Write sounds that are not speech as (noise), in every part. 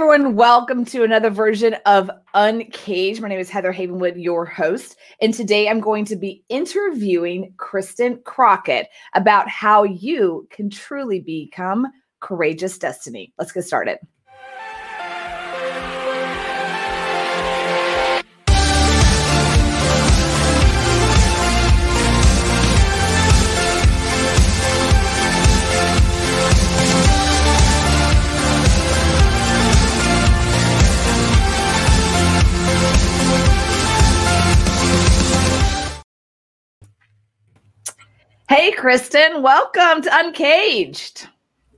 Everyone. Welcome to another version of Uncaged. My name is Heather Havenwood, your host. And today I'm going to be interviewing Kristin Crockett about how you can truly become courageous destiny. Let's get started. Hey, Kristin, welcome to Uncaged.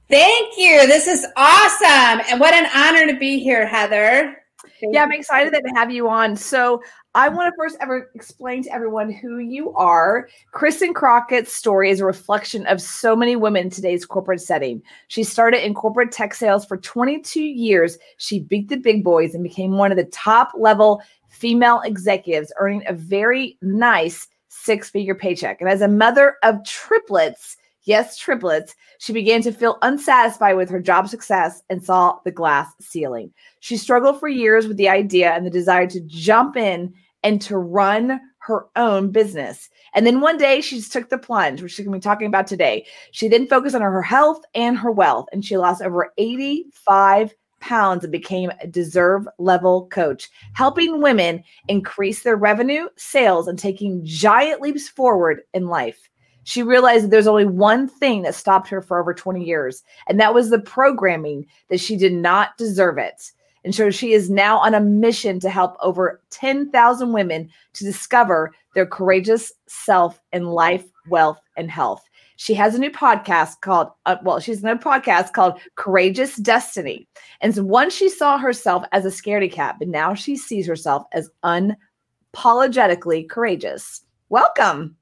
Thank you. This is awesome. And what an honor to be here, Heather. Thank yeah, I'm excited to have you on. So, I want to first ever explain to everyone who you are. Kristin Crockett's story is a reflection of so many women in today's corporate setting. She started in corporate tech sales for 22 years. She beat the big boys and became one of the top level female executives, earning a very nice six figure paycheck. And as a mother of triplets, yes, triplets, she began to feel unsatisfied with her job success and saw the glass ceiling. She struggled for years with the idea and the desire to jump in and to run her own business. And then one day she took the plunge, which she's going to be talking about today. She then focused on her health and her wealth, and she lost over 85 pounds and became a deserve level coach, helping women increase their revenue, sales, and taking giant leaps forward in life. She realized that there's only one thing that stopped her for over 20 years, and that was the programming that she did not deserve it. And so she is now on a mission to help over 10,000 women to discover their courageous self in life, wealth, and health. She has a new podcast called, uh, well, she's in a podcast called Courageous Destiny. And so once she saw herself as a scaredy cat, but now she sees herself as unapologetically courageous. Welcome.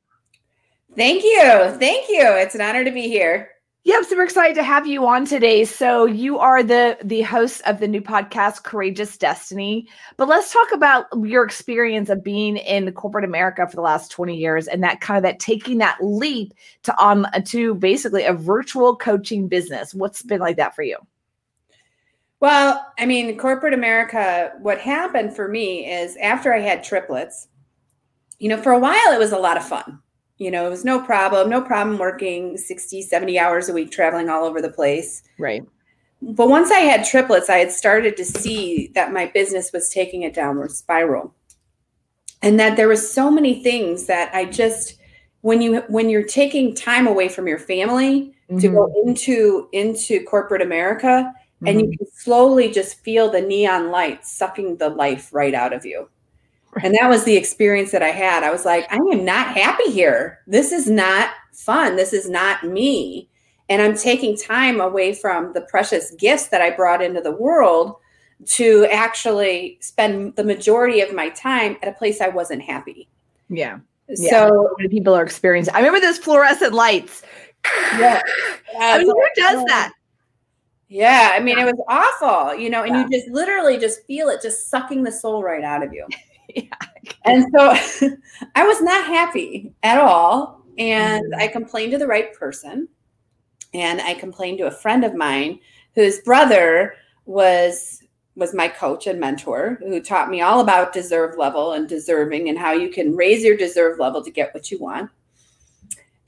Thank you. Thank you. It's an honor to be here. I'm super excited to have you on today. So you are the the host of the new podcast Courageous Destiny. But let's talk about your experience of being in corporate America for the last 20 years and that kind of that taking that leap to on to basically a virtual coaching business. What's been like that for you? Well, I mean, corporate America, what happened for me is after I had triplets, you know, for a while it was a lot of fun you know, it was no problem, no problem working 60, 70 hours a week, traveling all over the place. Right. But once I had triplets, I had started to see that my business was taking a downward spiral. And that there was so many things that I just when you when you're taking time away from your family mm-hmm. to go mm-hmm. into into corporate America mm-hmm. and you mm-hmm. can slowly just feel the neon lights sucking the life right out of you. And that was the experience that I had. I was like, I am not happy here. This is not fun. This is not me. And I'm taking time away from the precious gifts that I brought into the world to actually spend the majority of my time at a place I wasn't happy. Yeah. So yeah. people are experiencing. I remember those fluorescent lights. Yeah. (laughs) I mean, who does oh. that? Yeah, I mean, it was awful, you know, and yeah. you just literally just feel it just sucking the soul right out of you. (laughs) yeah. And so (laughs) I was not happy at all. And mm-hmm. I complained to the right person. And I complained to a friend of mine whose brother was was my coach and mentor who taught me all about deserve level and deserving and how you can raise your deserve level to get what you want.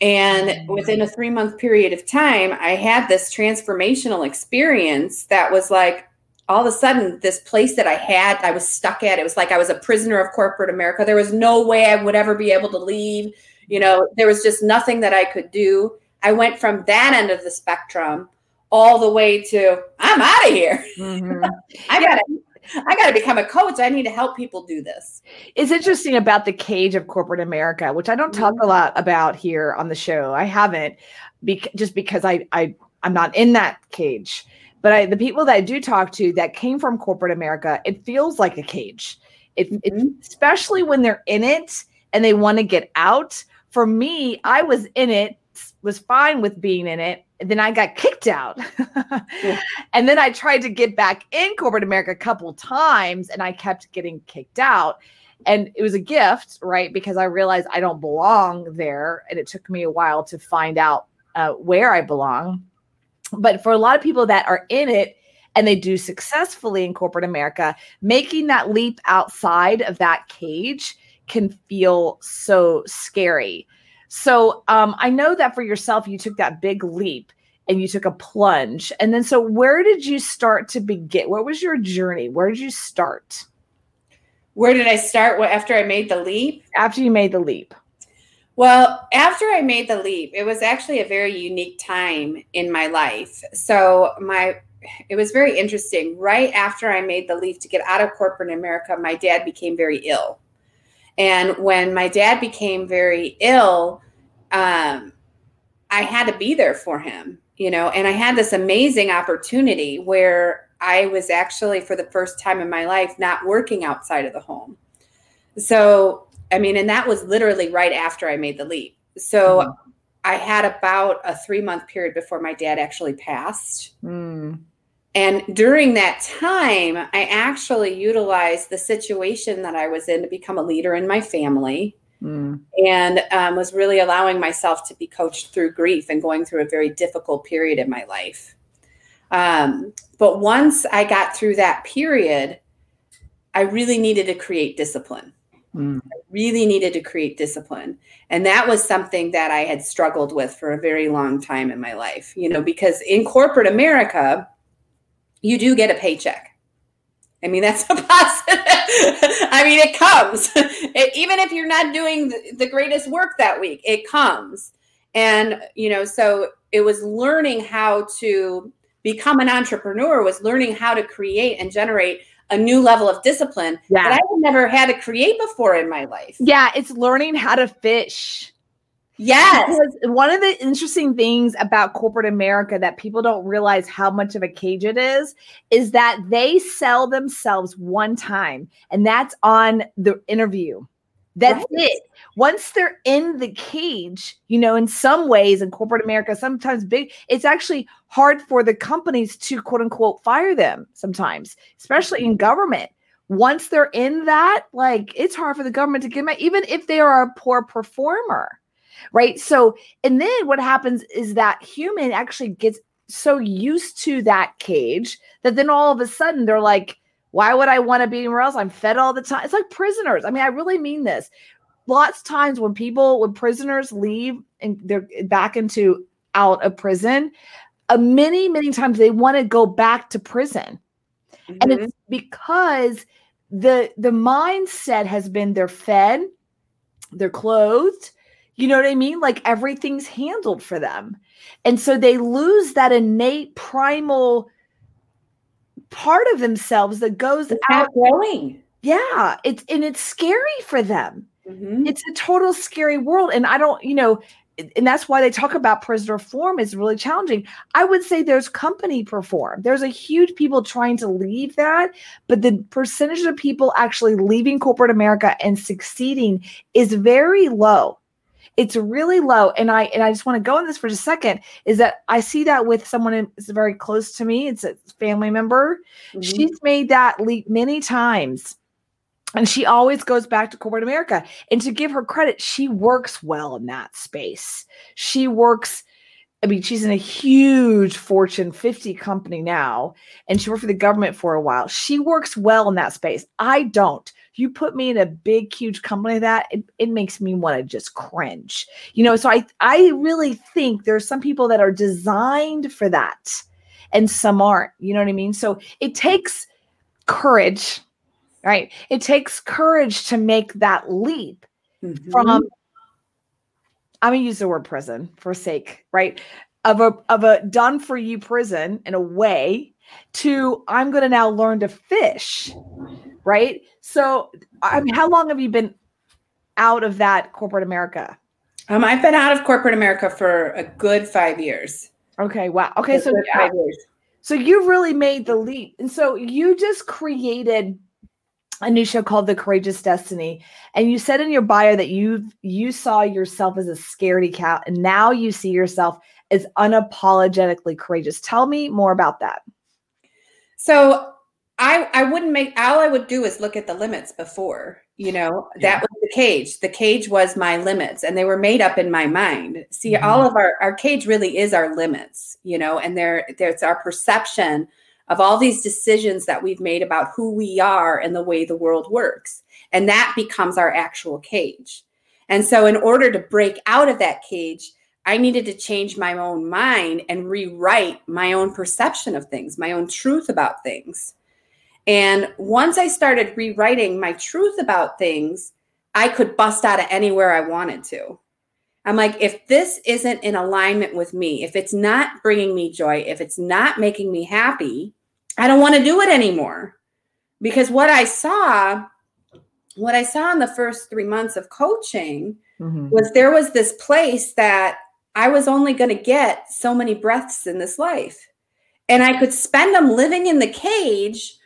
And within a three month period of time, I had this transformational experience that was like, all of a sudden this place that i had i was stuck at it was like i was a prisoner of corporate america there was no way i would ever be able to leave you know there was just nothing that i could do i went from that end of the spectrum all the way to i'm out of here mm-hmm. (laughs) i gotta I got to become a coach. I need to help people do this. It's interesting about the cage of corporate America, which I don't talk mm-hmm. a lot about here on the show. I haven't, be- just because I I I'm not in that cage. But I, the people that I do talk to that came from corporate America, it feels like a cage. It, mm-hmm. it especially when they're in it and they want to get out. For me, I was in it, was fine with being in it, and then I got kicked out. (laughs) yeah. And then I tried to get back in corporate America a couple times, and I kept getting kicked out. And it was a gift, right? Because I realized I don't belong there, and it took me a while to find out uh, where I belong but for a lot of people that are in it and they do successfully in corporate America, making that leap outside of that cage can feel so scary. So um, I know that for yourself, you took that big leap and you took a plunge. And then, so where did you start to begin? What was your journey? Where did you start? Where did I start What after I made the leap? After you made the leap. Well, after I made the leap, it was actually a very unique time in my life. So, my it was very interesting. Right after I made the leap to get out of corporate America, my dad became very ill. And when my dad became very ill, um, I had to be there for him, you know, and I had this amazing opportunity where I was actually, for the first time in my life, not working outside of the home. So, I mean, and that was literally right after I made the leap. So, mm-hmm. I had about a three month period before my dad actually passed. Mm. And during that time, I actually utilized the situation that I was in to become a leader in my family mm. and um, was really allowing myself to be coached through grief and going through a very difficult period in my life. Um, but once I got through that period, I really needed to create discipline. Mm. I really needed to create discipline. And that was something that I had struggled with for a very long time in my life, you know, because in corporate America, you do get a paycheck. I mean, (laughs) that's a positive. I mean, it comes. It, even if you're not doing the, the greatest work that week, it comes. And, you know, so it was learning how to become an entrepreneur, was learning how to create and generate a new level of discipline yeah. that I never had to create before in my life. Yeah, it's learning how to fish. Yes. Because one of the interesting things about corporate America that people don't realize how much of a cage it is is that they sell themselves one time, and that's on the interview. That's right. it. Once they're in the cage, you know, in some ways in corporate America, sometimes big, it's actually hard for the companies to quote unquote fire them sometimes, especially in mm-hmm. government. Once they're in that, like it's hard for the government to get them, even if they are a poor performer right? So, and then what happens is that human actually gets so used to that cage that then all of a sudden they're like, why would I want to be anywhere else? I'm fed all the time. It's like prisoners. I mean, I really mean this. Lots of times when people, when prisoners leave and they're back into out of prison, uh, many, many times they want to go back to prison. Mm-hmm. And it's because the the mindset has been they're fed, they're clothed, you know what I mean? Like everything's handled for them. And so they lose that innate primal part of themselves that goes it's out growing. Yeah, it's and it's scary for them. Mm-hmm. It's a total scary world. And I don't, you know, and that's why they talk about prisoner reform is really challenging. I would say there's company perform. There's a huge people trying to leave that, but the percentage of people actually leaving corporate America and succeeding is very low it's really low and i and i just want to go on this for just a second is that i see that with someone who's very close to me it's a family member mm-hmm. she's made that leap many times and she always goes back to corporate america and to give her credit she works well in that space she works I mean, she's in a huge Fortune 50 company now, and she worked for the government for a while. She works well in that space. I don't you put me in a big huge company like that it, it makes me want to just cringe. You know so i i really think there's some people that are designed for that and some aren't you know what i mean? So it takes courage right? It takes courage to make that leap mm-hmm. from i'm gonna use the word prison for sake right of a of a done for you prison in a way to i'm gonna now learn to fish right? So, I mean, how long have you been out of that corporate America? Um, I've been out of corporate America for a good five years. Okay. Wow. Okay. so yeah. So you really made the leap, and so you just created a new show called The Courageous Destiny, and you said in your bio that you you saw yourself as a scaredy cat, and now you see yourself as unapologetically courageous. Tell me more about that. So I I wouldn't make all I would do is look at the limits before, you know, yeah. that was the cage. The cage was my limits and they were made up in my mind. See, mm-hmm. all of our our cage really is our limits, you know, and there there's our perception of all these decisions that we've made about who we are and the way the world works. And that becomes our actual cage. And so, in order to break out of that cage, I needed to change my own mind and rewrite my own perception of things, my own truth about things. And once I started rewriting my truth about things, I could bust out of anywhere I wanted to. I'm like, if this isn't in alignment with me, if it's not bringing me joy, if it's not making me happy, I don't want to do it anymore. Because what I saw, what I saw in the first three months of coaching mm-hmm. was there was this place that I was only going to get so many breaths in this life. And I could spend them living in the cage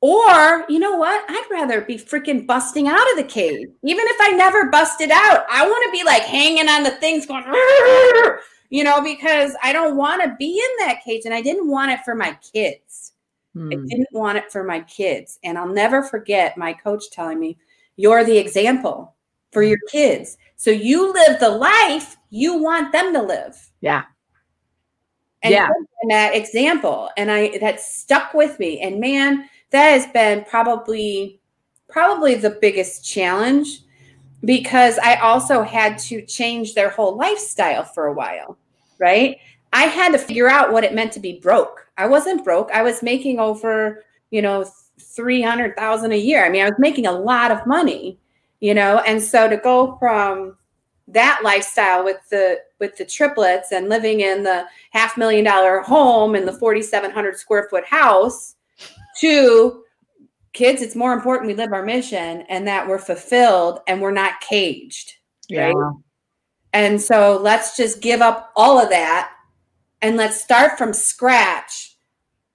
or, you know what? I'd rather be freaking busting out of the cave. Even if I never busted out, I want to be like hanging on the things going, (laughs) you know, because I don't want to be in that cage. And I didn't want it for my kids. Hmm. I didn't want it for my kids. And I'll never forget my coach telling me, You're the example for your kids. So you live the life you want them to live. Yeah. And yeah. that example. And I that stuck with me. And man, that has been probably probably the biggest challenge because I also had to change their whole lifestyle for a while, right? I had to figure out what it meant to be broke. I wasn't broke. I was making over, you know, 300,000 a year. I mean, I was making a lot of money, you know, and so to go from that lifestyle with the with the triplets and living in the half million dollar home in the 4700 square foot house to kids it's more important we live our mission and that we're fulfilled and we're not caged right yeah. and so let's just give up all of that and let's start from scratch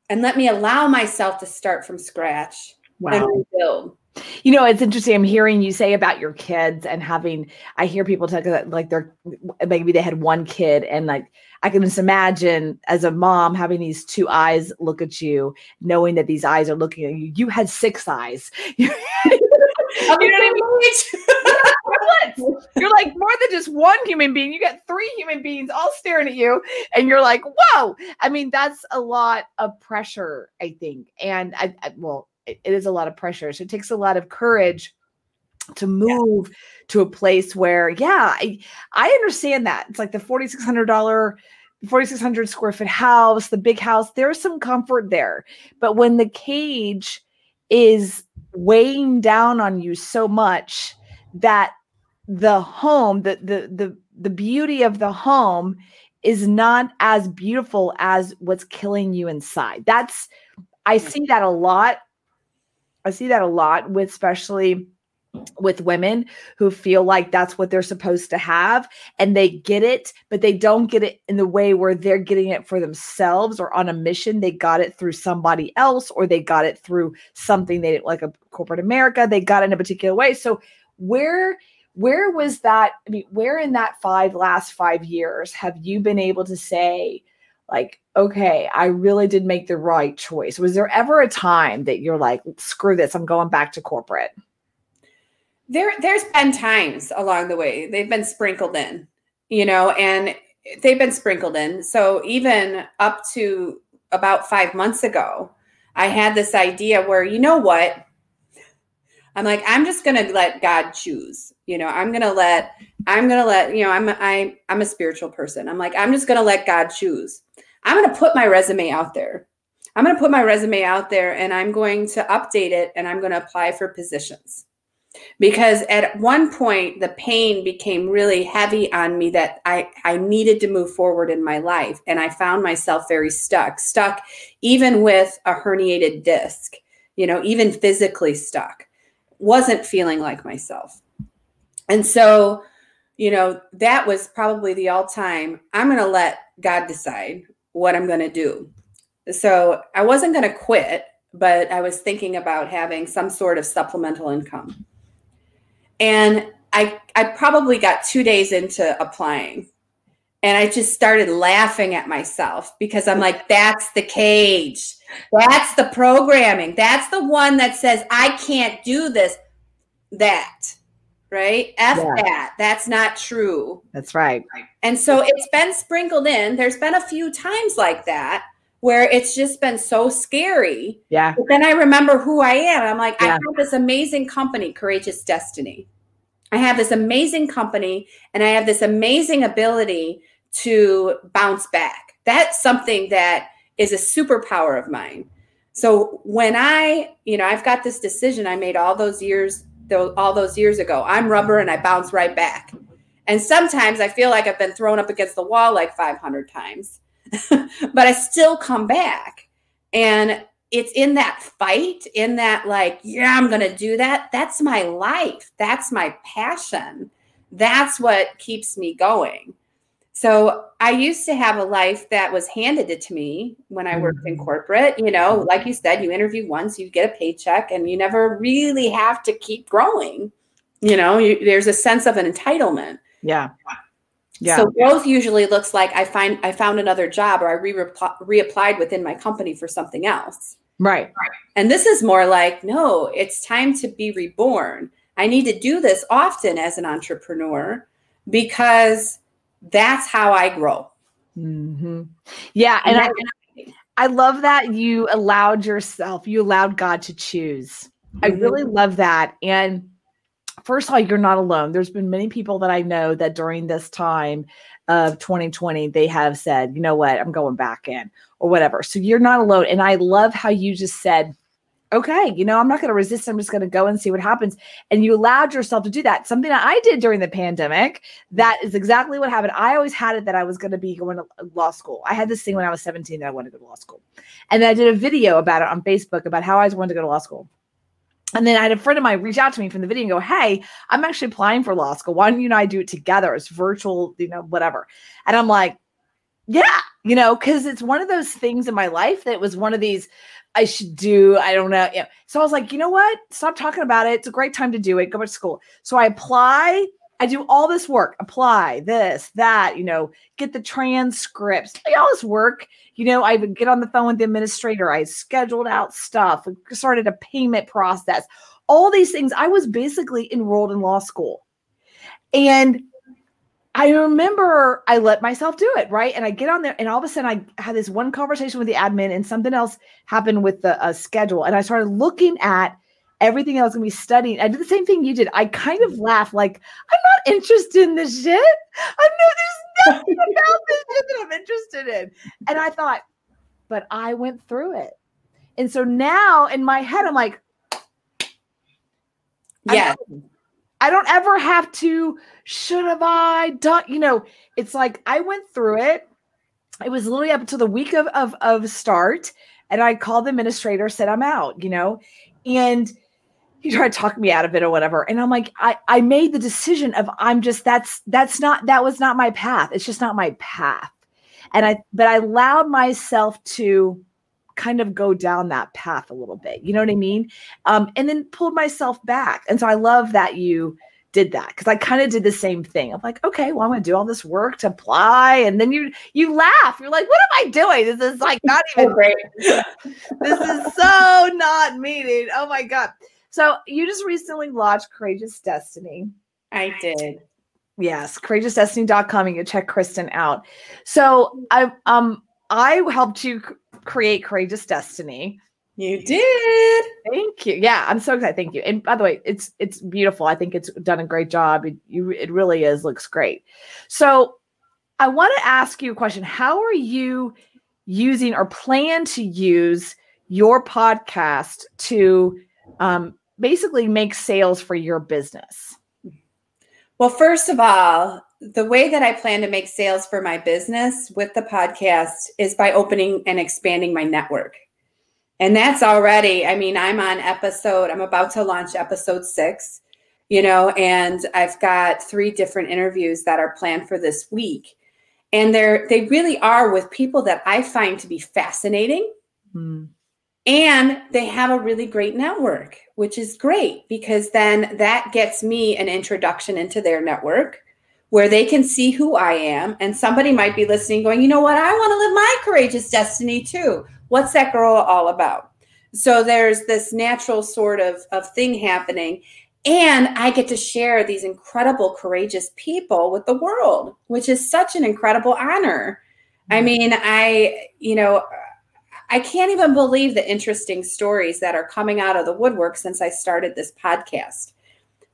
and let me allow myself to start from scratch wow. and rebuild you know, it's interesting. I'm hearing you say about your kids and having. I hear people talk about like they're maybe they had one kid and like I can just imagine as a mom having these two eyes look at you, knowing that these eyes are looking at you. You had six eyes. (laughs) you know what I mean? you're like more than just one human being. You got three human beings all staring at you, and you're like, "Whoa!" I mean, that's a lot of pressure, I think. And I, I well, it is a lot of pressure. So it takes a lot of mm-hmm. courage to move yeah. to a place where, yeah, I, I understand that. It's like the $4,600 4600 square foot house, the big house, there's some comfort there. But when the cage is weighing down on you so much that the home, the the the the beauty of the home is not as beautiful as what's killing you inside. That's I mm. see that a lot I see that a lot with especially with women who feel like that's what they're supposed to have and they get it but they don't get it in the way where they're getting it for themselves or on a mission. They got it through somebody else or they got it through something they didn't like a corporate america. They got it in a particular way. So where where was that i mean where in that five last five years have you been able to say like okay, I really did make the right choice? Was there ever a time that you're like, screw this, I'm going back to corporate? There, there's been times along the way. They've been sprinkled in, you know, and they've been sprinkled in. So even up to about five months ago, I had this idea where, you know what? I'm like, I'm just gonna let God choose. You know, I'm gonna let, I'm gonna let, you know, I'm I I'm a spiritual person. I'm like, I'm just gonna let God choose. I'm to put my resume out there. I'm to put my resume out there and I'm going to update it and I'm to apply for positions. Because at one point, the pain became really heavy on me that I, I needed to move forward in my life. And I found myself very stuck, stuck even with a herniated disc, you know, even physically stuck, wasn't feeling like myself. And so, you know, that was probably the all time, I'm going to let God decide what I'm going to do. So I wasn't going to quit, but I was thinking about having some sort of supplemental income. And I, I probably got two days into applying and I just started laughing at myself because I'm like, that's the cage. That's the programming. That's the one that says, I can't do this. That right? F yeah. that. That's not true. That's right. And so it's been sprinkled in. There's been a few times like that, where it's just been so scary. Yeah. But then I remember who I am. I'm like, yeah. I have this amazing company, Courageous Destiny. I have this amazing company and I have this amazing ability to bounce back. That's something that is a superpower of mine. So when I, you know, I've got this decision I made all those years, all those years ago. I'm rubber and I bounce right back. And sometimes I feel like I've been thrown up against the wall like 500 times. (laughs) but I still come back. And it's in that fight, in that, like, yeah, I'm going to do that. That's my life. That's my passion. That's what keeps me going. So I used to have a life that was handed it to me when I worked in mm-hmm. corporate. You know, like you said, you interview once, you get a paycheck, and you never really have to keep growing. You know, you, there's a sense of an entitlement. Yeah. Yeah. So growth usually looks like I find I found another job or I re reapplied within my company for something else. Right. And this is more like, no, it's time to be reborn. I need to do this often as an entrepreneur because that's how I grow. Mm-hmm. Yeah. And, and I, I love that you allowed yourself, you allowed God to choose. Mm-hmm. I really love that. And first of all, you're not alone. There's been many people that I know that during this time of 2020, they have said, you know what, I'm going back in or whatever. So you're not alone. And I love how you just said, okay, you know, I'm not going to resist. I'm just going to go and see what happens. And you allowed yourself to do that. Something that I did during the pandemic. That is exactly what happened. I always had it that I was going to be going to law school. I had this thing when I was 17 that I wanted to go to law school. And then I did a video about it on Facebook about how I was wanted to go to law school. And then I had a friend of mine reach out to me from the video and go, Hey, I'm actually applying for law school. Why don't you and I do it together? It's virtual, you know, whatever. And I'm like, Yeah, you know, because it's one of those things in my life that was one of these I should do. I don't know. Yeah. So I was like, you know what? Stop talking about it. It's a great time to do it. Go back to school. So I apply. I do all this work, apply this, that, you know, get the transcripts, all this work. You know, I would get on the phone with the administrator. I scheduled out stuff, started a payment process, all these things. I was basically enrolled in law school. And I remember I let myself do it, right? And I get on there, and all of a sudden, I had this one conversation with the admin, and something else happened with the uh, schedule. And I started looking at everything I was going to be studying. I did the same thing you did. I kind of laughed, like, I'm not interested in this shit. I know there's nothing (laughs) about this shit that I'm interested in. And I thought, but I went through it. And so now in my head, I'm like, yeah. I don't ever have to, should have I done, you know, it's like I went through it. It was literally up to the week of, of, of start. And I called the administrator, said, I'm out, you know, and he tried to talk me out of it or whatever. And I'm like, I, I made the decision of I'm just, that's, that's not, that was not my path. It's just not my path. And I, but I allowed myself to, kind of go down that path a little bit. You know what I mean? Um, and then pulled myself back. And so I love that you did that because I kind of did the same thing. I'm like, okay, well, I'm gonna do all this work to apply, and then you you laugh. You're like, what am I doing? This is like not (laughs) even great. (laughs) this is so not meaning. Oh my god. So you just recently launched Courageous Destiny. I did. Yes, courageousdestiny.com. You can check Kristin out. So I um I helped you create Courageous Destiny. You did. Thank you. Yeah, I'm so excited. Thank you. And by the way, it's it's beautiful. I think it's done a great job. It, you it really is looks great. So, I want to ask you a question. How are you using or plan to use your podcast to um, basically make sales for your business? Well, first of all, the way that I plan to make sales for my business with the podcast is by opening and expanding my network. And that's already, I mean, I'm on episode, I'm about to launch episode six, you know, and I've got three different interviews that are planned for this week. And they're, they really are with people that I find to be fascinating. Mm. And they have a really great network, which is great because then that gets me an introduction into their network where they can see who I am. And somebody might be listening, going, you know what? I want to live my courageous destiny too. What's that girl all about? So there's this natural sort of, of thing happening. And I get to share these incredible, courageous people with the world, which is such an incredible honor. I mm-hmm. mean, I, you know, I can't even believe the interesting stories that are coming out of the woodwork since I started this podcast.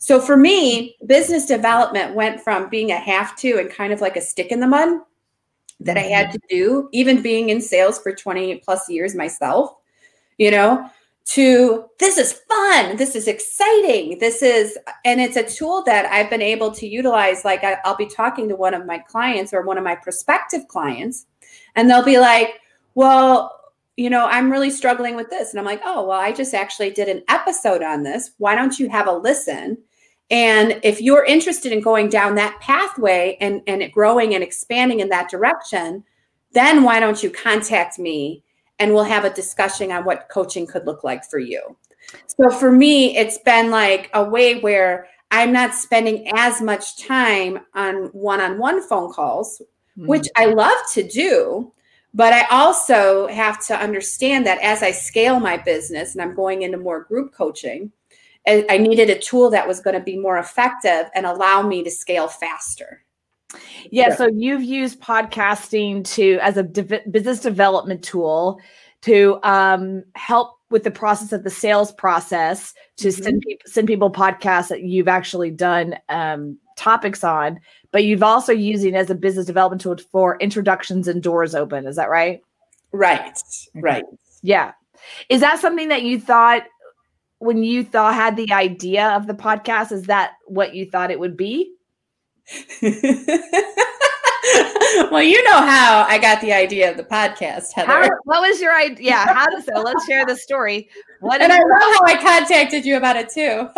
So for me, business development went from being a have to and kind of like a stick in the mud that I had to do, even being in sales for 20 plus years myself, you know, to this is fun, this is exciting, this is, and it's a tool that I've been able to utilize. Like I, will be talking to one of my clients or one of my prospective clients, and they'll be like, well, you know, I'm really struggling with this. And I'm like, oh, well, I just actually did an episode on this. Why don't you have a listen? And if you're interested in going down that pathway and, and it growing and expanding in that direction, then why don't you contact me and we'll have a discussion on what coaching could look like for you. So for me, it's been like a way where I'm not spending as much time on one on one phone calls, mm-hmm. which I love to do. But I also have to understand that as I scale my business and I'm going into more group coaching, I needed a tool that was going to be more effective and allow me to scale faster. Yeah, so you've used podcasting to as a de- business development tool to um, help with the process of the sales process to mm-hmm. send people send people podcasts that you've actually done um, topics on, but you've also using as a business development tool for introductions and doors open. Is that right? Right. Right. Yeah. Is that something that you thought when you thought had the idea of the podcast? Is that what you thought it would be? (laughs) well, you know how I got the idea of the podcast, Heather. How, what was your idea? Yeah, how does so? Let's share the story. What and I love how I contacted you about it too.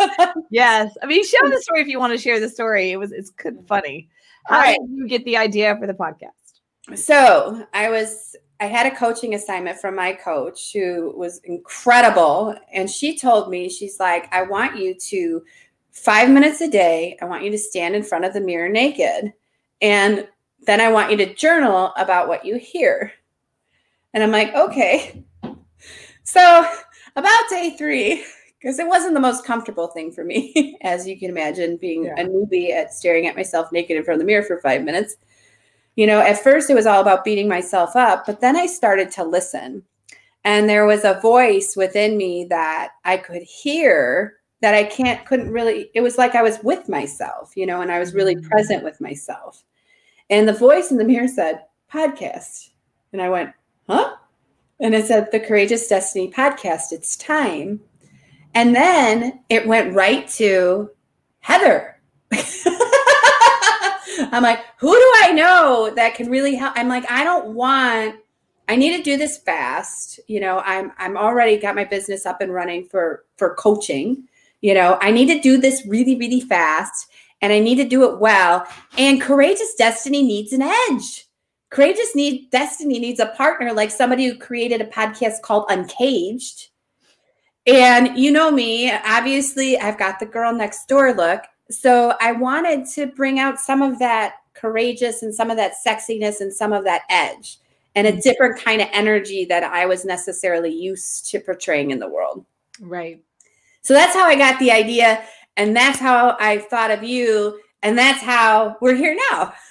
(laughs) yes, I mean, share the story if you want to share the story. It was it's good, funny. How did you get the idea for the podcast? So I was I had a coaching assignment from my coach who was incredible, and she told me she's like, I want you to five minutes a day. I want you to stand in front of the mirror naked and then I want you to journal about what you hear. And I'm like, okay. So, about day three, because it wasn't the most comfortable thing for me, (laughs) as you can imagine, being yeah. a newbie at staring at myself naked in front of the mirror for five minutes. You know, at first it was all about beating myself up, but then I started to listen. And there was a voice within me that I could hear that I can't, couldn't really, it was like I was with myself, you know, and I was really mm. present with myself. And the voice in the mirror said, podcast. And I went, huh? And it said, the Courageous Destiny podcast. It's time. And then it went right to Heather. I'm like, who do I know that can really help? I'm like, I don't want, I need to do this fast. You know, I'm I'm already got my business up and running for for coaching. You know, I need to do this really, really fast and I need to do it well. And Courageous Destiny needs an edge. Courageous need Destiny needs a partner like somebody who created a podcast called Uncaged. And you know me, obviously, I've got the girl next door look. So I wanted to bring out some of that courageous and some of that sexiness and some of that edge and a mm-hmm. different kind of energy that I was necessarily used to portraying in the world. Right. So that's how I got the idea. And that's how I thought of you. And that's how we're here now. (laughs)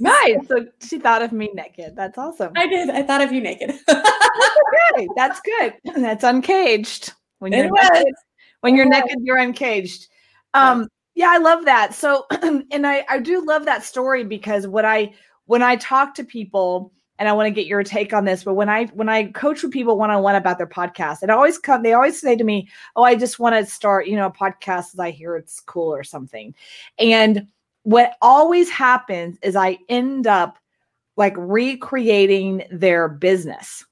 Nice. So she thought of me naked. That's awesome. I did. I thought of you naked. okay. (laughs) That's good. That's (clears throat) uncaged. When you're naked, when you're naked, you're uncaged. Um, yeah, I love that. So (clears throat) and I, I do love that story because what I when I talk to people and I want to get your take on this. But when I when I coach with people one on one about their podcast, it always come they always say to me, "Oh, I just want to start, you know, a podcast as I hear it's cool or something." And what always happens is I end up like recreating their business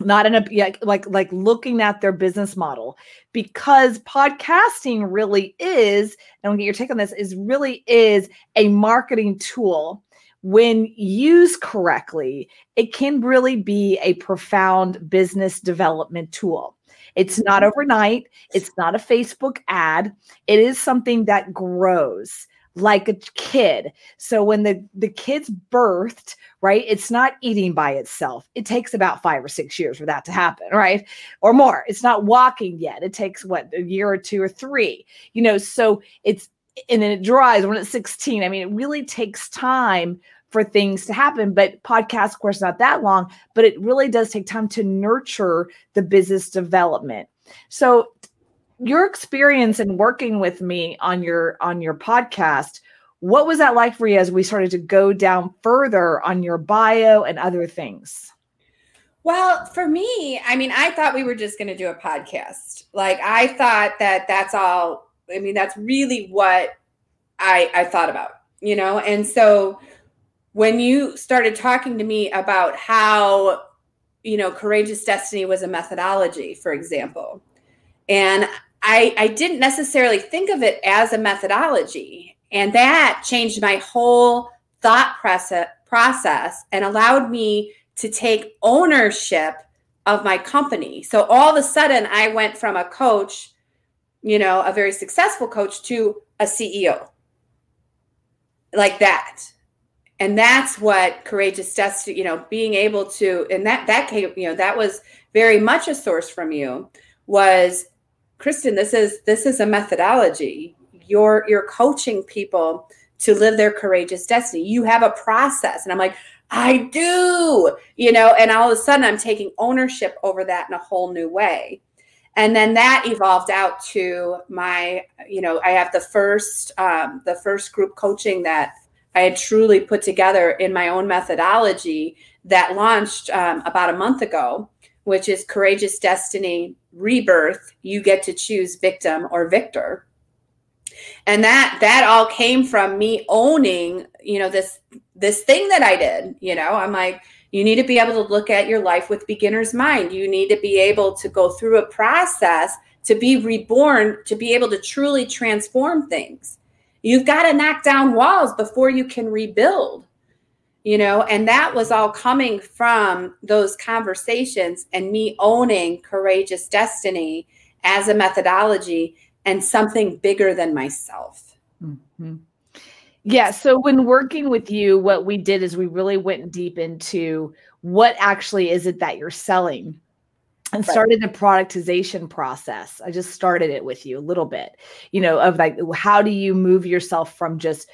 not in a like like looking at their business model because podcasting really is and i'll get your take on this is really is a marketing tool when used correctly, it can really be a profound business development tool. It's not mm-hmm. overnight, it's not a Facebook ad, it is something that grows like a kid. So when the the kid's birthed, right? It's not eating by itself. It takes about 5 or 6 years for that to happen, right? Or more. It's not walking yet. It takes what a year or two or 3. You know, so it's and then it dries when it's 16. I mean, it really takes time for things to happen. But podcast, of course, not that long, but it really does take time to nurture the business development. So your experience in working with me on your on your podcast, what was that like for you as we started to go down further on your bio and other things? Well, for me, I mean, I thought we were just going to do a podcast. Like I thought that that's all. I mean, that's really what I I thought about, you know. And so when you started talking to me about how, you know, courageous destiny was a methodology, for example, and I I didn't necessarily think of it as a methodology, and that changed my whole thought process process and allowed me to take ownership of my company. So all of a sudden, I went from a coach, you know, a very successful coach, to a CEO like that. And that's what courageous destiny, you know, being able to, and that that came, you know, that was very much a source from you was Kristin, this is this is a methodology. You're you're coaching people to live their courageous destiny. You have a process. And I'm like, I do, you know, and all of a sudden I'm taking ownership over that in a whole new way. And then that evolved out to my, you know, I have the first, um, the first group coaching that I had truly put together in my own methodology that launched um, about a month ago, which is Courageous Destiny Rebirth. You get to choose victim or victor. And that that all came from me owning you know this this thing that i did you know? I'm like you need to be able to look at your life with beginner's mind. You need to be able to go through a process to be reborn to be able to truly transform things. You've got to knock down walls before you can rebuild you know and that was all coming from those conversations and me owning courageous destiny as a methodology and something bigger than myself. Mm-hmm. Yeah. So when working with you, what we did is we really went deep into what actually is it that you're selling and started the productization process. I just started it with you a little bit, you know, of like, how do you move yourself from just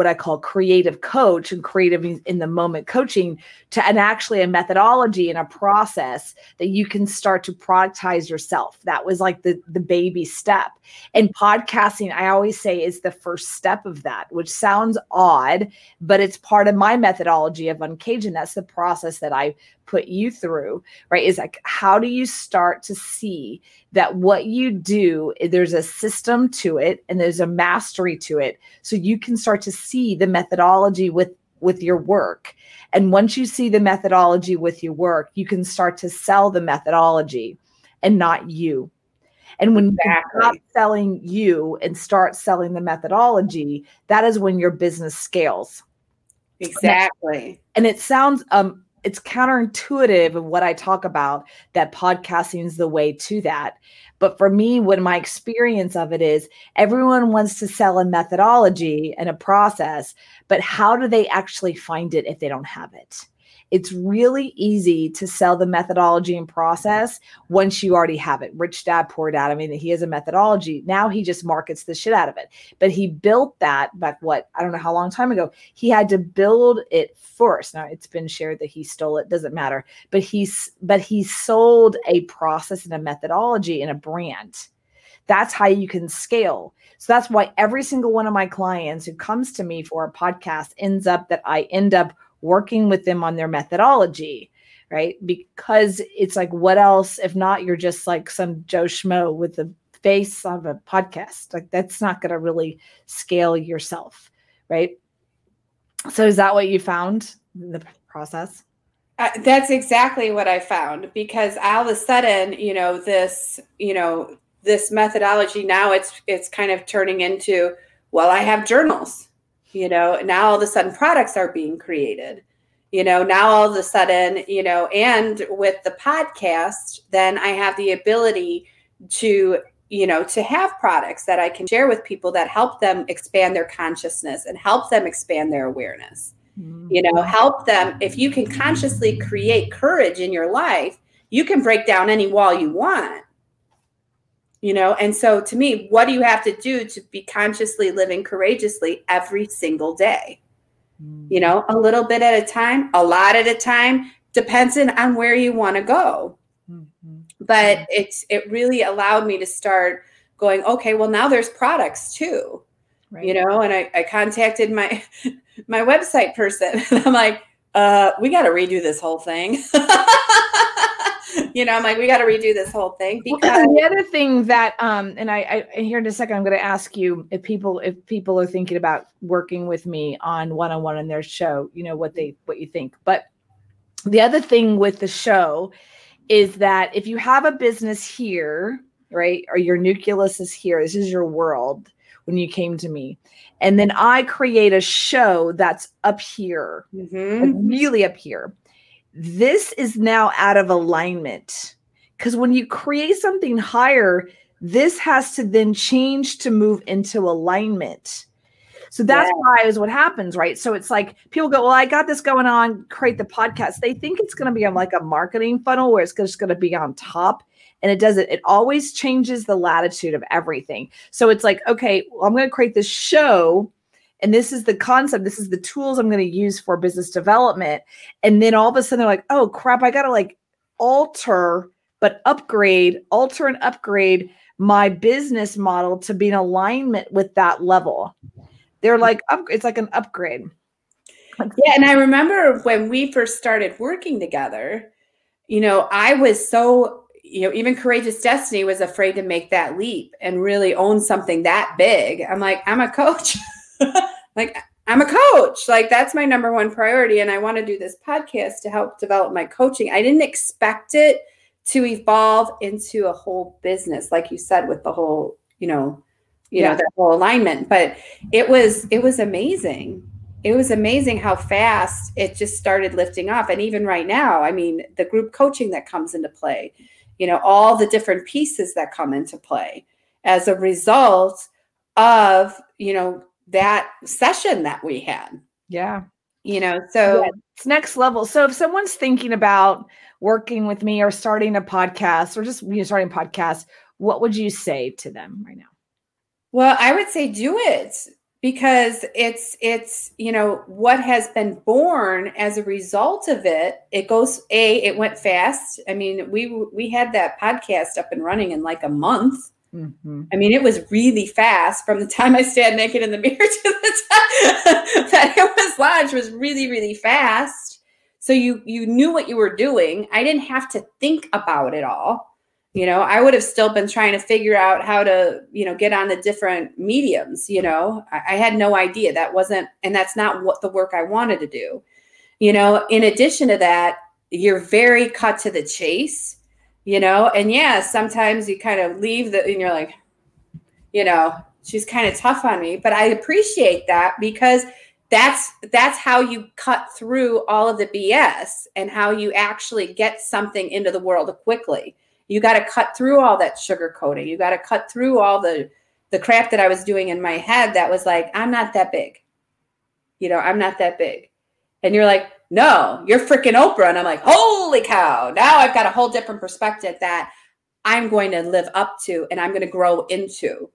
what I call creative coach and creative in the moment coaching to and actually a methodology and a process that you can start to productize yourself. That was like the the baby step. And podcasting, I always say, is the first step of that, which sounds odd, but it's part of my methodology of uncaging. That's the process that I put you through, right? Is like, how do you start to see that what you do, eh, there's a system to it and there's a mastery to it. So you can start to see the methodology with with your work. And once you see the methodology with your work, you can start to sell the methodology and not you. And when exactly. you stop selling you and start selling the methodology, that is when your business scales. Exactly. And it sounds um it's counterintuitive of what I talk about that podcasting is the way to that. But for me, what my experience of it is everyone wants to sell a methodology and a process, but how do they actually find it if they don't have it? It's really easy to sell the methodology and process once you already have it. Rich Dad, Poor Dad. I mean, he has a methodology. Now he just markets the shit out of it. But he built that back what I don't know how long time ago. He had to build it first. Now it's been shared that he stole it. Doesn't matter. But he's but he sold a process and a methodology and a brand. That's how you can scale. So that's why every single one of my clients who comes to me for a podcast ends up that I end up working with them on their methodology right? Because it's like what else? If not you're just like some joe schmo with the face of a podcast. Like that's not going to really scale yourself right? So is that what you found in the process? Uh, that's exactly what i found because all of a sudden you know this you know this methodology now it's it's kind of turning into well i have journals you know now all of a sudden products are being created. You know now all of a sudden you know and with the podcast then i have the ability to you know to have products that i can share with people that help them expand their consciousness and help them expand their awareness. Mm-hmm. you know help them if you can consciously create courage in your life you can break down any wall you want you know and so to me what do you have to do to be consciously living courageously every single day Mm-hmm. You know, a little bit at a time, a lot at a time, depending on where you want to go. Mm-hmm. But mm-hmm. it's it really allowed me to start going, okay, well now there's products too. Right. You know, and I, I contacted my (laughs) my website person (laughs) and I'm like, uh, we got to redo this whole thing. (laughs) (laughs) you know, I'm like, we got to redo this whole thing because the other thing that, um, and I, I here in a second, I'm going to ask you if people, if people are thinking about working with me on one-on-one in their show, you know, what they, what you think. But the other thing with the show is that if you have a business here, right, or your nucleus is here, this is your world when you came to me. And then I create a show that's up here, mm-hmm. like really up here. This is now out of alignment. Because when you create something higher, this has to then change to move into alignment. So that's yeah. why is what happens, right? So it's like people go, Well, I got this going on, create the podcast. They think it's going to be on like a marketing funnel where it's just going to be on top and it doesn't it always changes the latitude of everything so it's like okay well, i'm going to create this show and this is the concept this is the tools i'm going to use for business development and then all of a sudden they're like oh crap i got to like alter but upgrade alter and upgrade my business model to be in alignment with that level they're mm-hmm. like up, it's like an upgrade yeah and i remember when we first started working together you know i was so you know, even Courageous Destiny was afraid to make that leap and really own something that big. I'm like, I'm a coach. (laughs) (laughs) like, I'm a coach. Like, that's my number one priority. And I want to do this podcast to help develop my coaching. I didn't expect it to evolve into a whole business, like you said, with the whole, you know, you yeah. know, that whole alignment. But it was, it was amazing. It was amazing how fast it just started lifting off. And even right now, I mean, the group coaching that comes into play you know all the different pieces that come into play as a result of you know that session that we had. Yeah. You know so yeah, it's next level. So if someone's thinking about working with me or starting a podcast or just you know starting a podcast what would you say to them right now? Well i would say do it because it's it's you know what has been born as a result of it it goes a it went fast. I mean we we had that podcast up and running in like a month mm-hmm. i mean it was really fast from the time i stand naked in the (laughs) mirror to the time that it was launched was really really fast. So you you knew what you were doing. I didn't have to think about it all. You know i would have still been trying to figure out how to you know get on the different mediums you know? I, I, had no idea. That wasn't and that's not what the work i wanted to do. You know in addition to that you're very cut to the chase you know and yeah sometimes you kind of leave the and you're like you know she's kind of tough on me but i appreciate that because that's that's how you cut through all of the bs and how you actually get something into the world quickly you got to cut through all that sugar coating. You got to cut through all the the crap that I was doing in my head that was like, I'm not that big. You know, I'm not that big. And you're like, no, you're freaking Oprah. And I'm like, holy cow. Now I've got a whole different perspective that I'm going to live up to and I'm going to grow into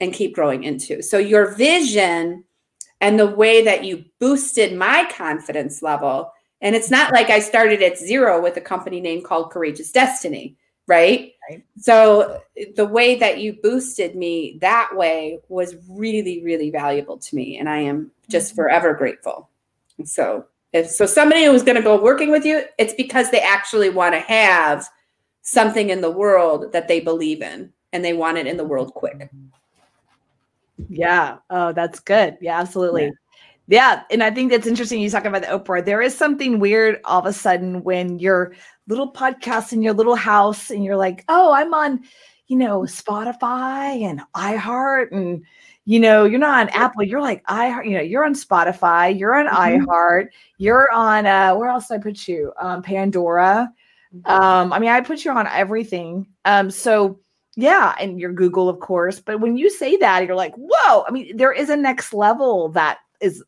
and keep growing into. So your vision and the way that you boosted my confidence level. And it's not like I started at zero with a company name called Courageous Destiny right? right? So the way that you boosted me that way was really, really valuable to me, and I am just mm-hmm. forever grateful. So if so, somebody who's going to go working with you, it's because they actually want to have something in the world that they believe in, and they want it in the world quick. Yeah. Oh, that's good. Yeah, absolutely. Yeah. Yeah, and I think that's interesting. You talk about the Oprah. There is something weird all of a sudden when you're little podcast in your little house and you're like, oh, I'm on, you know, Spotify and iHeart and you know, you're not on Apple, you're like I, you know, you're on Spotify, you're on mm-hmm. iHeart, you're on uh where else did I put you? Um Pandora. Mm-hmm. Um, I mean, I put you on everything. Um, so yeah, and your Google, of course. But when you say that, you're like, whoa, I mean, there is a next level that is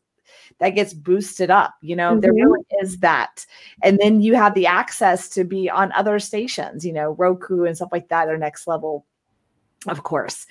that gets boosted up. You know, mm-hmm. there really is that. And then you have the access to be on other stations, you know, Roku and stuff like that are next level Of course.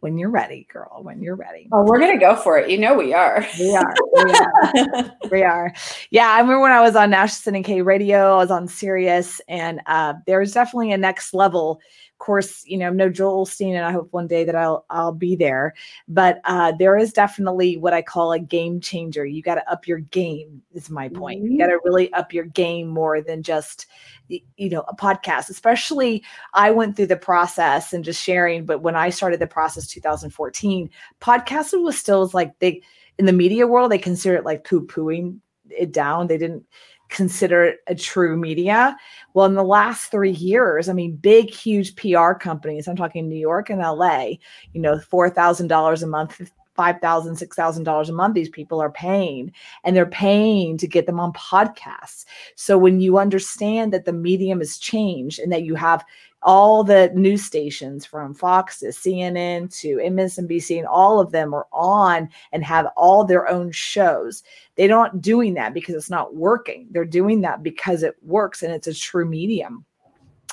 When you're ready, girl, when you're ready. Oh, we're going to go for it. You know, we are. We are. We are. (laughs) we are. Yeah. I remember when I was on Nash and K Radio, I was on Sirius, and uh, was definitely a next level course, you know, no Joel Osteen, and I hope one day that I'll I'll be there. But uh, there is definitely what I call a game changer. You got to up your game. Is my point. Mm-hmm. You got to really up your game more than just you know a podcast. Especially, I went through the process and just sharing. But when I started the process, 2014, podcasting was still like they in the media world they consider it like poo pooing it down. They didn't consider it a true media. Well, in the last three years, I mean, big, huge PR companies, I'm talking New York and LA, you know, $4,000 a month, $5,000, $6,000 a month, these people are paying and they're paying to get them on podcasts. So when you understand that the medium has changed and that you have all the news stations from Fox to CNN to MSNBC and all of them are on and have all their own shows. They're not doing that because it's not working. They're doing that because it works and it's a true medium.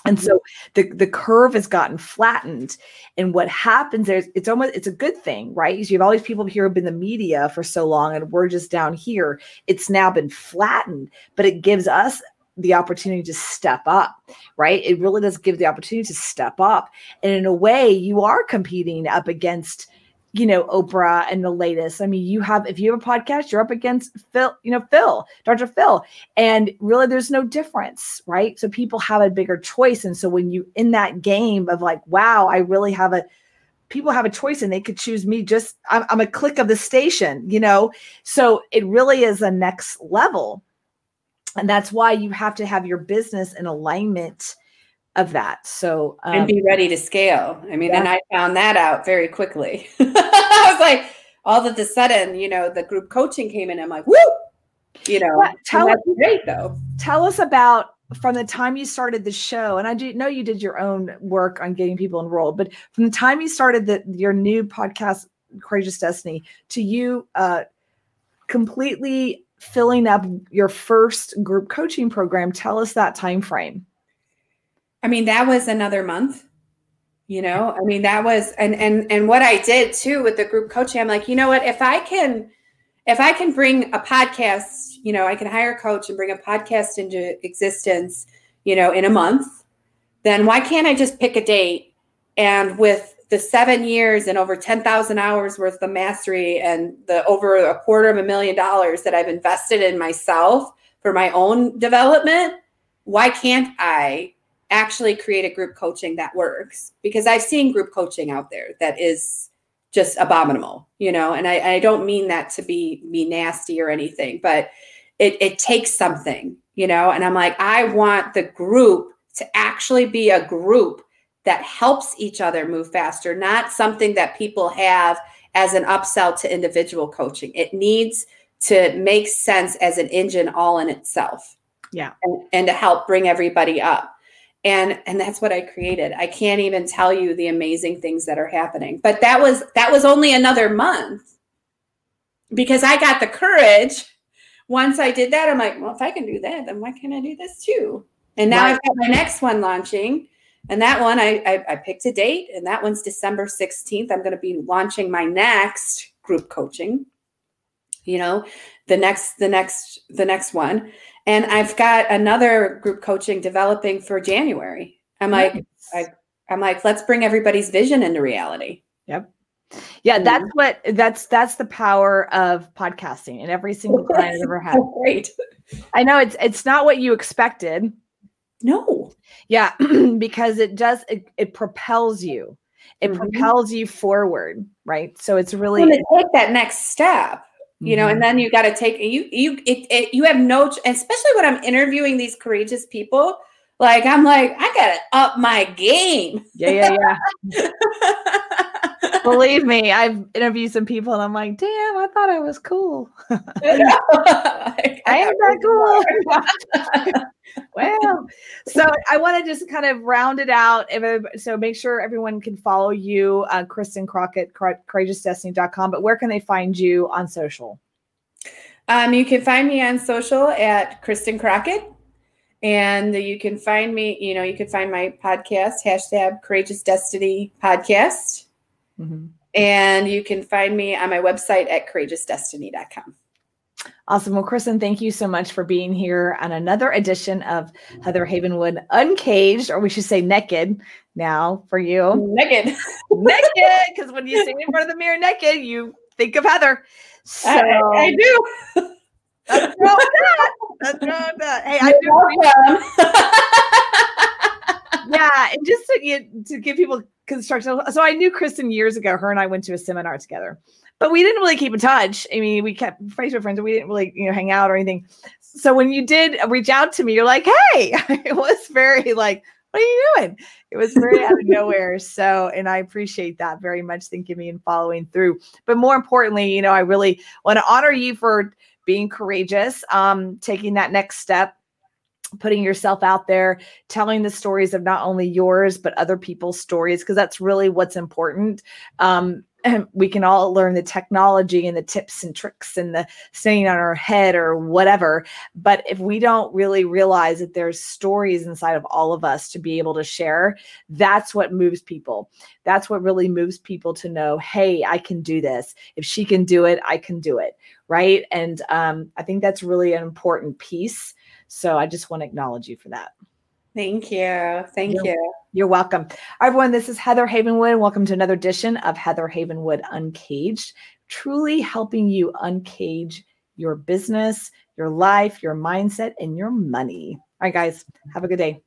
And mm-hmm. so the, the curve has gotten flattened. And what happens there is it's almost it's a good thing, right? You have all these people here who've been in the media for so long and we're just down here. It's now been flattened, but it gives us the opportunity to step up, right? It really does give the opportunity to step up. And in a way, you are competing up against, you know, Oprah and the latest. I mean, you have, if you have a podcast, you're up against Phil, you know, Phil, Dr. Phil. And really, there's no difference, right? So people have a bigger choice. And so when you in that game of like, wow, I really have a, people have a choice and they could choose me just I'm, I'm, a click of the station you know so it really is a next level and that's why you have to have your business in alignment of that. So um, and be ready to scale. I mean yeah. and i found that out very quickly. (laughs) I was like all of a sudden you know the group coaching came in i'm like whoo you know yeah, tell us great though. tell us about from the time you started the show and i do know you did your own work on getting people enrolled but from the time you started the, your new podcast courageous destiny to you uh completely filling up your first group coaching program tell us that time frame i mean that was another month you know? I mean that was and and and what i did too with the group coaching i'm like you know what? If i can if i can bring a podcast you know i can hire a coach and bring a podcast into existence you know in a month then why can't i just pick a date? And with the seven years and over 10,000 hours worth of mastery and the over a quarter of a million dollars that I've invested in myself for my own development, why can't I actually create a group coaching that works? Because I've seen group coaching out there that is just abominable, you know, and I, I don't mean that to be be nasty or anything, but it, it takes something, you know, and I'm like, I want the group to actually be a group that helps each other move faster, not something that people have as an upsell to individual coaching. It needs to make sense as an engine all in itself. Yeah. And, and to help bring everybody up. And and that's what I created. I can't even tell you the amazing things that are happening. But that was that was only another month. Because I got the courage once I did that, I'm like, well, if I can do that, then why can't I do this too? And now right. I've got my next one launching and that one, I, I, I picked a date, and that one's December 16th. I'm going to be launching my next group coaching. You know, the next, the next, the next one, and I've got another group coaching developing for January. I'm like. I, I'm like, let's bring everybody's vision into reality. Yep. Yeah, that's what that's that's the power of podcasting and every single (laughs) client I've ever had. (laughs) Great. I know it's it's not what you expected. No. Yeah, (clears throat) because it does it, it propels you. It mm-hmm. propels you forward, right? So it's really to take that next step, you know, mm-hmm. and then you got to take you you it, it, you have no especially when I'm interviewing these courageous people, like I'm like I got to up my game. Yeah, yeah, yeah. (laughs) Believe me, I've interviewed some people and I'm like, damn, I thought I was cool. (laughs) I am that cool. (laughs) well, so I want to just kind of round it out. So make sure everyone can follow you, uh, Kristin Crockett, courageousdestiny.com. But where can they find you on social? Um, you can find me on social at Kristin Crockett. And you can find me, you know, you can find my podcast, hashtag Courageous Destiny Podcast. Mm-hmm. And you can find me on my website at courageousdestiny.com. Awesome. Well, Kristin, thank you so much for being here on another edition of Heather Havenwood Uncaged, or we should say naked now for you. Naked. (laughs) naked. Because when you stand in front of the mirror naked, you think of Heather. So I, I do. (laughs) That's wrong That's wrong Hey, I do. (laughs) yeah, and just to get to give people construction. So I knew Kristin years ago. Her and I went to a seminar together, but we didn't really keep in touch. I mean, we kept Facebook friends, and we didn't really, you know, hang out or anything. So when you did reach out to me, you're like, "Hey," (laughs) it was very like, "What are you doing?" It was very out of nowhere. So, and I appreciate that very much. Thanking me and following through. But more importantly, you know, I really want to honor you for being courageous, um, taking that next step putting yourself out there, telling the stories of not only yours, but other people's stories, because that's really what's important. Um, and we can all learn the technology and the tips and tricks and the staying on our head or whatever. But if we don't really realize that there's stories inside of all of us to be able to share, that's what moves people. That's what really moves people to know, hey, I can do this. If she can do it, I can do it. Right. And um, I think that's really an important piece so I just want to acknowledge you for that. Thank you. Thank you're, you. You're welcome. Everyone, this is Heather Havenwood. Welcome to another edition of Heather Havenwood Uncaged, truly helping you uncage your business, your life, your mindset, and your money. All right, guys, have a good day.